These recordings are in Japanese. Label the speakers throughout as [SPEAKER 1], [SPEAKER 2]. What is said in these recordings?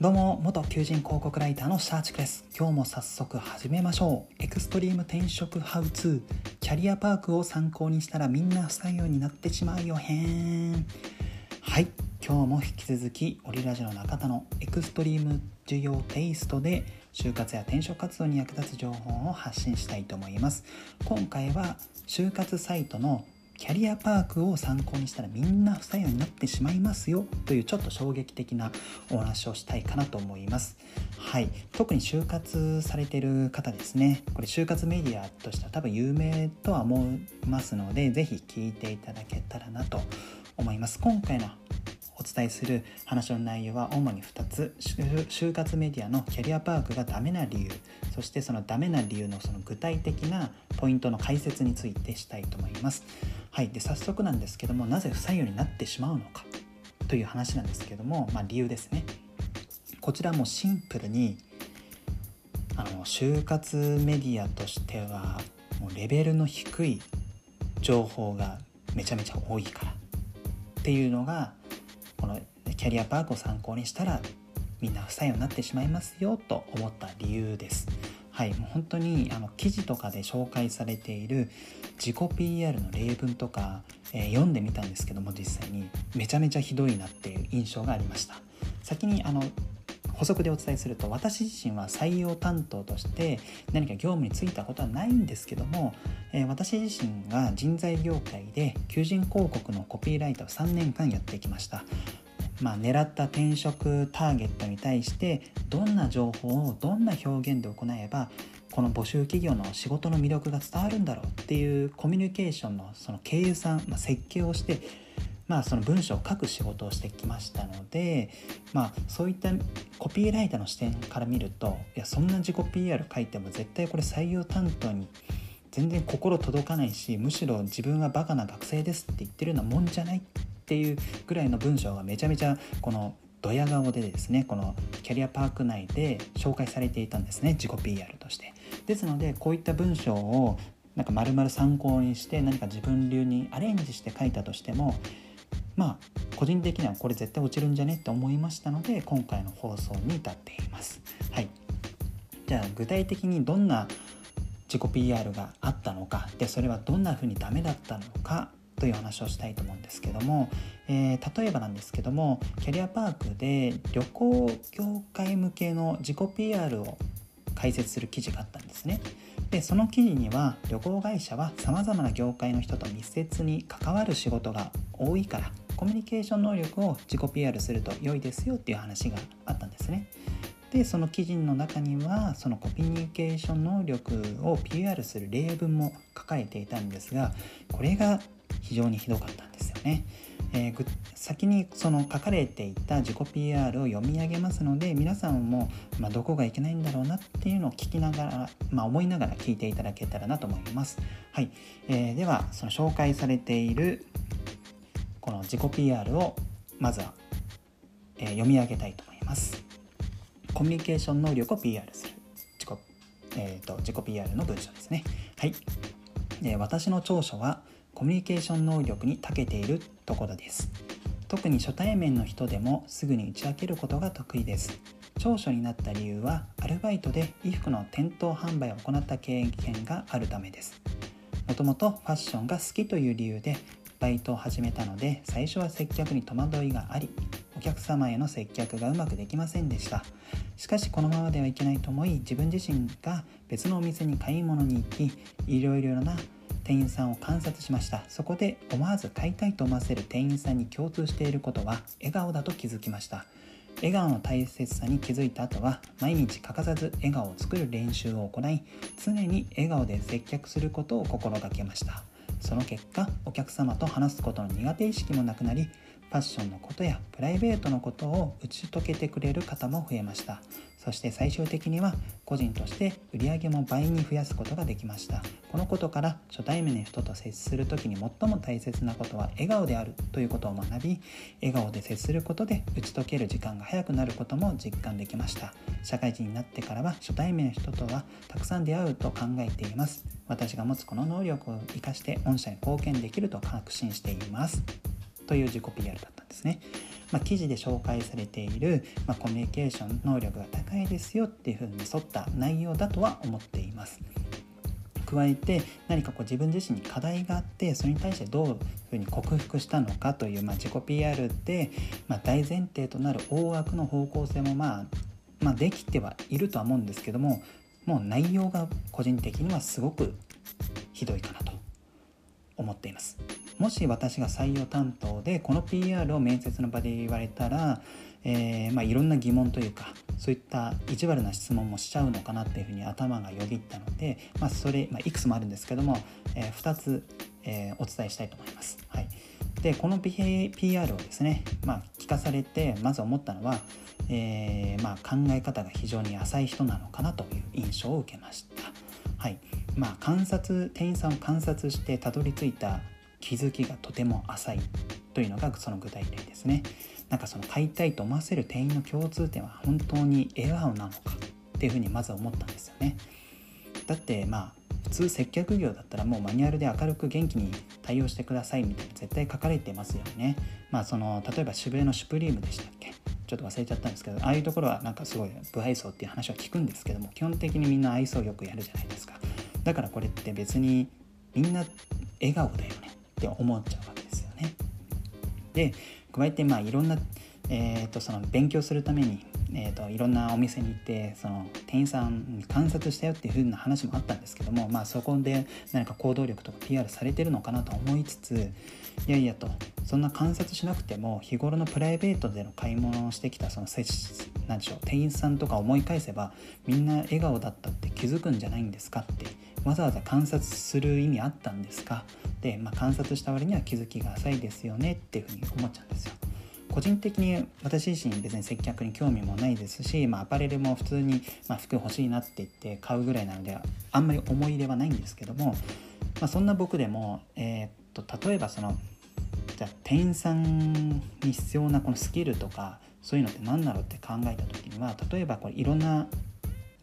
[SPEAKER 1] どうも元求人広告ライターのシャーチクです。今日も早速始めましょう。エクストリーム転職ハウツー。キャリアパークを参考にしたらみんな不採用になってしまうよ編はい。今日も引き続きオリラジの中田のエクストリーム需要テイストで就活や転職活動に役立つ情報を発信したいと思います。今回は就活サイトのキャリアパークを参考にしたらみんな不採用になってしまいますよというちょっと衝撃的なお話をしたいかなと思います。はい。特に就活されてる方ですね。これ就活メディアとしては多分有名とは思いますので是非聞いていただけたらなと思います。今回のお伝えする話の内容は主に2つ。就活メディアのキャリアパークがダメな理由。そしてそのダメな理由のその具体的なポイントの解説についてしたいと思います。はい。で早速なんですけどもなぜ不採用になってしまうのか？という話なんですけども、まあ、理由ですね。こちらもシンプルにあの就活メディアとしてはもうレベルの低い情報がめちゃめちゃ多いから。っていうのがこのキャリアパークを参考にしたらみんな不採用になってしまいますよと思った理由です。はい、もう本当にあの記事とかで紹介されている自己 PR の例文とか、えー、読んでみたんですけども実際にめちゃめちゃひどいなっていう印象がありました。先にあの補足でお伝えすると私自身は採用担当として何か業務に就いたことはないんですけども、えー、私自身が人材業界で求人広告のコピーライターを3年間やってきました。まあ、狙った転職ターゲットに対してどんな情報をどんな表現で行えばこの募集企業の仕事の魅力が伝わるんだろうっていうコミュニケーションのその経由さん、まあ、設計をしてまあ、その文章を書く仕事をしてきましたので、まあ、そういったコピーライターの視点から見るといやそんな自己 PR 書いても絶対これ採用担当に全然心届かないしむしろ自分はバカな学生ですって言ってるようなもんじゃない。っていうぐらいの文章がめちゃめちゃこのドヤ顔でですねこのキャリアパーク内で紹介されていたんですね自己 PR として。ですのでこういった文章をなんか丸々参考にして何か自分流にアレンジして書いたとしてもまあ個人的にはこれ絶対落ちるんじゃねって思いましたので今回の放送に至っています。はい。じゃあ具体的にどんな自己 PR があったのかでそれはどんな風にダメだったのかという話をしたいと思うんですけども、えー、例えばなんですけどもキャリアパークで旅行業界向けの自己 PR を解説する記事があったんですね。でその記事には旅行会社はさまざまな業界の人と密接に関わる仕事が多いからコミュニケーション能力を自己 PR すると良いですよっていう話があったんですね。でその記事の中にはそのコミュニケーション能力を PR する例文も書かれていたんですがこれが非常にひどかったんですよね。えー、先にその書かれていた自己 PR を読み上げますので皆さんも、まあ、どこがいけないんだろうなっていうのを聞きながら、まあ、思いながら聞いていただけたらなと思います。はい、えー、ではその紹介されているこの自己 PR をまずは、えー、読み上げたいと思います。コミュニケーション能力を PR する自己,、えーと、自己 PR の文章ですね。はい、え、私の長所はコミュニケーション能力に長けているところです。特に初対面の人でもすぐに打ち明けることが得意です。長所になった理由はアルバイトで衣服の店頭販売を行った経験があるためです。もともとファッションが好きという理由でバイトを始めたので最初は接客に戸惑いがありお客様への接客がうまくできませんでした。しかしこのままではいけないと思い自分自身が別のお店に買い物に行きいろいろな店員さんを観察しました。そこで思わず買いたいと思わせる店員さんに共通していることは笑顔だと気づきました。笑顔の大切さに気づいた後は毎日欠かさず笑顔を作る練習を行い常に笑顔で接客することを心がけました。その結果お客様と話すことの苦手意識もなくなりファッションのことやプライベートのことを打ち解けてくれる方も増えました。そして最終的には個人として売り上げも倍に増やすことができました。このことから初対面の人と接する時に最も大切なことは笑顔であるということを学び笑顔で接することで打ち解ける時間が早くなることも実感できました。社会人になってからは初対面の人とはたくさん出会うと考えています。私が持つこの能力を生かして御社に貢献できると確信しています。という自己 PR だったんですね。まあ、記事で紹介されている、まあ、コミュニケーション能力が高いですよっていうふうに沿った内容だとは思っています。加えて何かこう自分自身に課題があってそれに対してどういうふうに克服したのかという、まあ、自己 PR で、まあ、大前提となる大枠の方向性も、まあ、まあできてはいるとは思うんですけどももう内容が個人的にはすごくひどいかなと思っています。もし私が採用担当でこの PR を面接の場で言われたら、えー、まあ、いろんな疑問というかそういった意地悪な質問もしちゃうのかなっていうふうに頭がよぎったので、まあ、それ、まあ、いくつもあるんですけども、えー、2つ、えー、お伝えしたいと思います。はい、でこの PR をですね、まあ、聞かされてまず思ったのは、えま考え方が非常に浅い人なのかなという印象を受けました。はいまあ、観察店員さんを観察してたどり着いた気づきがとても浅いというのがその具体例ですね。なんかその買いたいと思わせる店員の共通点は本当に笑顔なのかっていうふうにまず思ったんですよね。だってまあ普通接客業だったらもうマニュアルで明るく元気に対応してくださいみたいな絶対書かれてますよね。まあその例えば渋谷のシュプリームでしたっけ？ちょっと忘れちゃったんですけどああいうところはなんかすごい不愛想っていう話は聞くんですけども基本的にみんな愛想よくやるじゃないですかだからこれって別にみんな笑顔だよねって思っちゃうわけですよね。で加えてまあいろんな、えー、とその勉強するために、えー、といろんなお店に行ってその店員さんに観察したよっていう風な話もあったんですけども、まあ、そこで何か行動力とか PR されてるのかなと思いつついやいやと。そんな観察しなくても日頃のプライベートでの買い物をしてきたそのなんでしょう店員さんとか思い返せばみんな笑顔だったって気づくんじゃないんですかってわざわざ観察する意味あったんですか？で、まあ、観察した割には気づきが浅いですよねっていうふうに思っちゃうんですよ。個人的に私自身別に接客に興味もないですし、まあ、アパレルも普通に、ま、服欲しいなって言って買うぐらいなのであんまり思い入れはないんですけども、まあ、そんな僕でも、えー、っと例えばそのじゃあ店員さんに必要なこのスキルとかそういうのって何だろうって考えた時には例えばこれいろんな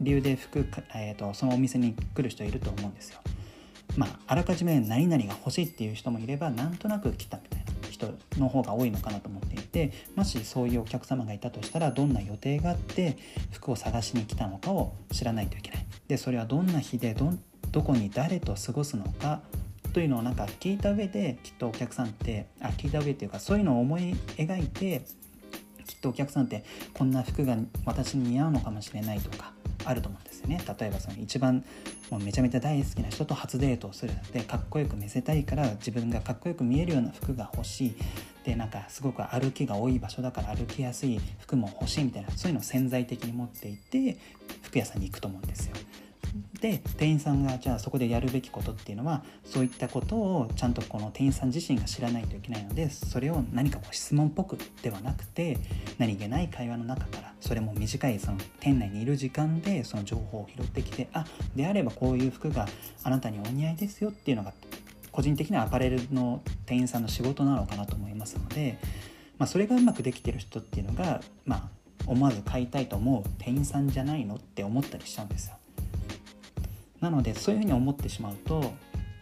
[SPEAKER 1] 理由で服、えーと、そのお店に来る人いると思うんですよ。まあ、あらかじめ何々が欲しいっていう人もいればなんとなく来たみたいな人の方が多いのかなと思っていてもしそういうお客様がいたとしたらどんな予定があって服を探しに来たのかを知らないといけないでそれはどんな日でどどこに誰と過ごすのかというのをなんか聞いた上できっとお客さんってあ聞いた上っていうかそういうのを思い描いてきっとお客さんってこんな服が私に似合うのかもしれないとかあると思うんですよね例えばその一番もうめちゃめちゃ大好きな人と初デートをするでかっこよく見せたいから自分がかっこよく見えるような服が欲しいでなんかすごく歩きが多い場所だから歩きやすい服も欲しいみたいなそういうのを潜在的に持っていて服屋さんに行くと思うんですよ。で店員さんがじゃあそこでやるべきことっていうのはそういったことをちゃんとこの店員さん自身が知らないといけないのでそれを何かこう質問っぽくではなくて何気ない会話の中からそれも短いその店内にいる時間でその情報を拾ってきてあであればこういう服があなたにお似合いですよっていうのが個人的なアパレルの店員さんの仕事なのかなと思いますので、まあ、それがうまくできてる人っていうのが、まあ、思わず買いたいと思う店員さんじゃないのって思ったりしちゃうんですよ。なのでそういうふうに思ってしまうと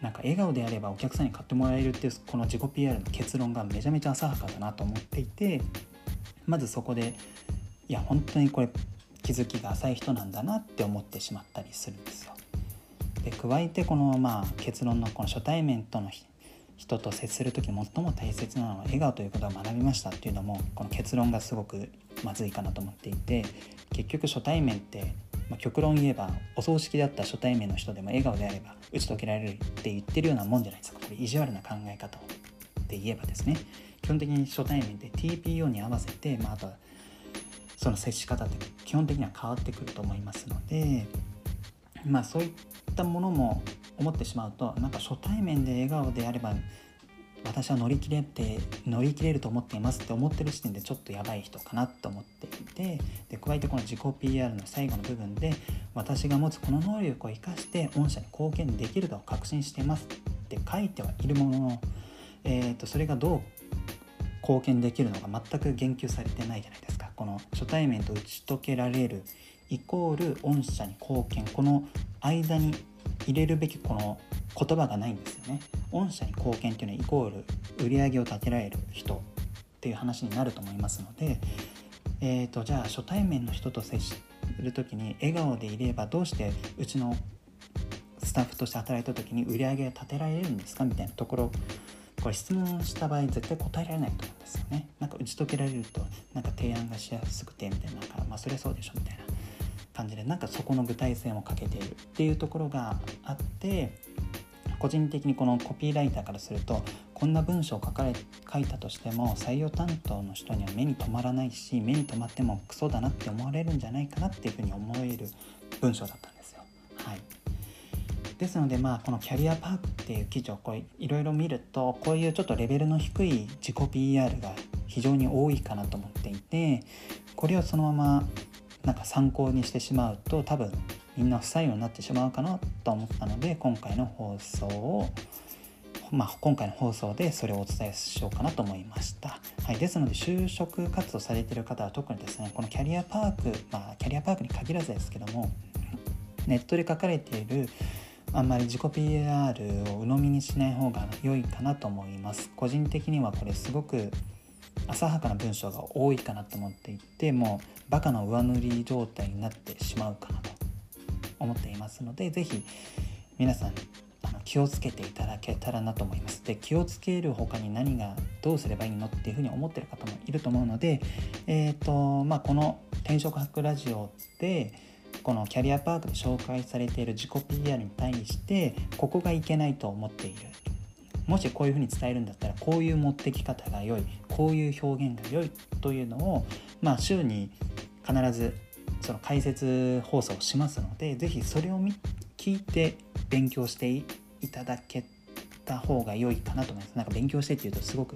[SPEAKER 1] なんか笑顔であればお客さんに買ってもらえるっていうこの自己 PR の結論がめちゃめちゃ浅はかだなと思っていてまずそこでいや本当にこれ気づきが浅い人なんだなって思ってしまったりするんですよ。で加えてこのまあ結論のこの初対面との人と接する時最も大切なのは笑顔ということを学びましたっていうのもこの結論がすごくまずいかなと思っていて結局初対面ってまあ、極論言えばお葬式であった初対面の人でも笑顔であれば打ち解けられるって言ってるようなもんじゃないですか。これ意地悪な考え方で言えばですね。基本的に初対面で TPO に合わせて、まあ、あとはその接し方って基本的には変わってくると思いますのでまあそういったものも思ってしまうとなんか初対面で笑顔であれば私は乗り切れて乗り切れると思っていますって思ってる時点でちょっとやばい人かなと思っていてで加えてこの自己 PR の最後の部分で私が持つこの能力を生かして御社に貢献できると確信していますって書いてはいるものの、えー、とそれがどう貢献できるのか全く言及されてないじゃないですか。この初対面と打ち解けられるイコール御社に貢献。この間に入れるべきこの言葉がないんですよね。御社に貢献っていうのはイコール売り上げを立てられる人っていう話になると思いますので、えーと、じゃあ初対面の人と接する時に笑顔でいればどうしてうちのスタッフとして働いた時に売り上げが立てられるんですかみたいなところこれ質問した場合絶対答えられないと思うんですよね。なんか打ち解けられるとなんか提案がしやすくてみたいななんかまあそれそうでしょみたいな感じでなんかそこの具体性も欠けているっていうところがあって個人的にこのコピーライターからするとこんな文章を書かれ書いたとしても採用担当の人には目に留まらないし目に留まってもクソだなって思われるんじゃないかなっていうふうに思える文章だったんですよ。はい、ですのでまあこのキャリアパークっていう記事をこういろいろ見るとこういうちょっとレベルの低い自己 PR が非常に多いかなと思っていてこれをそのままなんか参考にしてしまうと多分みんな不採用になってしまうかなと思ったので今回の放送をまあ、今回の放送でそれをお伝えしようかなと思いました。はい、ですので就職活動されている方は特にですねこのキャリアパーク、まあ、キャリアパークに限らずですけどもネットで書かれているあんまり自己 PR を鵜呑みにしない方が良いかなと思います。個人的にはこれすごく浅はかな文章が多いかなと思っていてもうバカの上塗り状態になってしまうかなと思っていますので是非皆さんあの気をつけていただけたらなと思います。で気をつける他に何がどうすればいいのっていうふうに思ってる方もいると思うので、えーとまあ、この転職博ラジオでこのキャリアパークで紹介されている自己 PR に対してここがいけないと思っているもしこういうふうに伝えるんだったらこういう持ってき方が良いこういう表現が良いというのを、まあ、週に必ずその解説放送をしますので是非それを聞いて勉強していただけた方が良いかなと思います。なんか勉強してっていうとすごく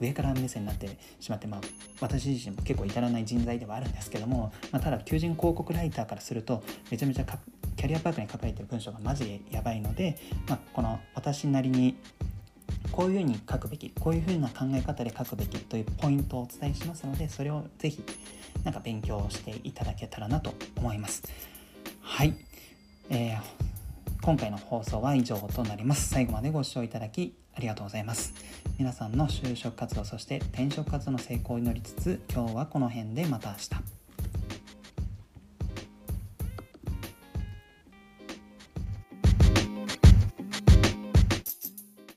[SPEAKER 1] 上から目線になってしまって、まあ、私自身も結構至らない人材ではあるんですけども、まあ、ただ求人広告ライターからするとめちゃめちゃキャリアパークに書かれてる文章がマジでやばいので、まあ、この私なりにこういうふうに書くべきこういうふうな考え方で書くべきというポイントをお伝えしますのでそれをぜひなんか勉強していただけたらなと思います。はい、えー、今回の放送は以上となります。最後までご視聴いただきありがとうございます。皆さんの就職活動そして転職活動の成功を祈りつつ今日はこの辺でまた明日。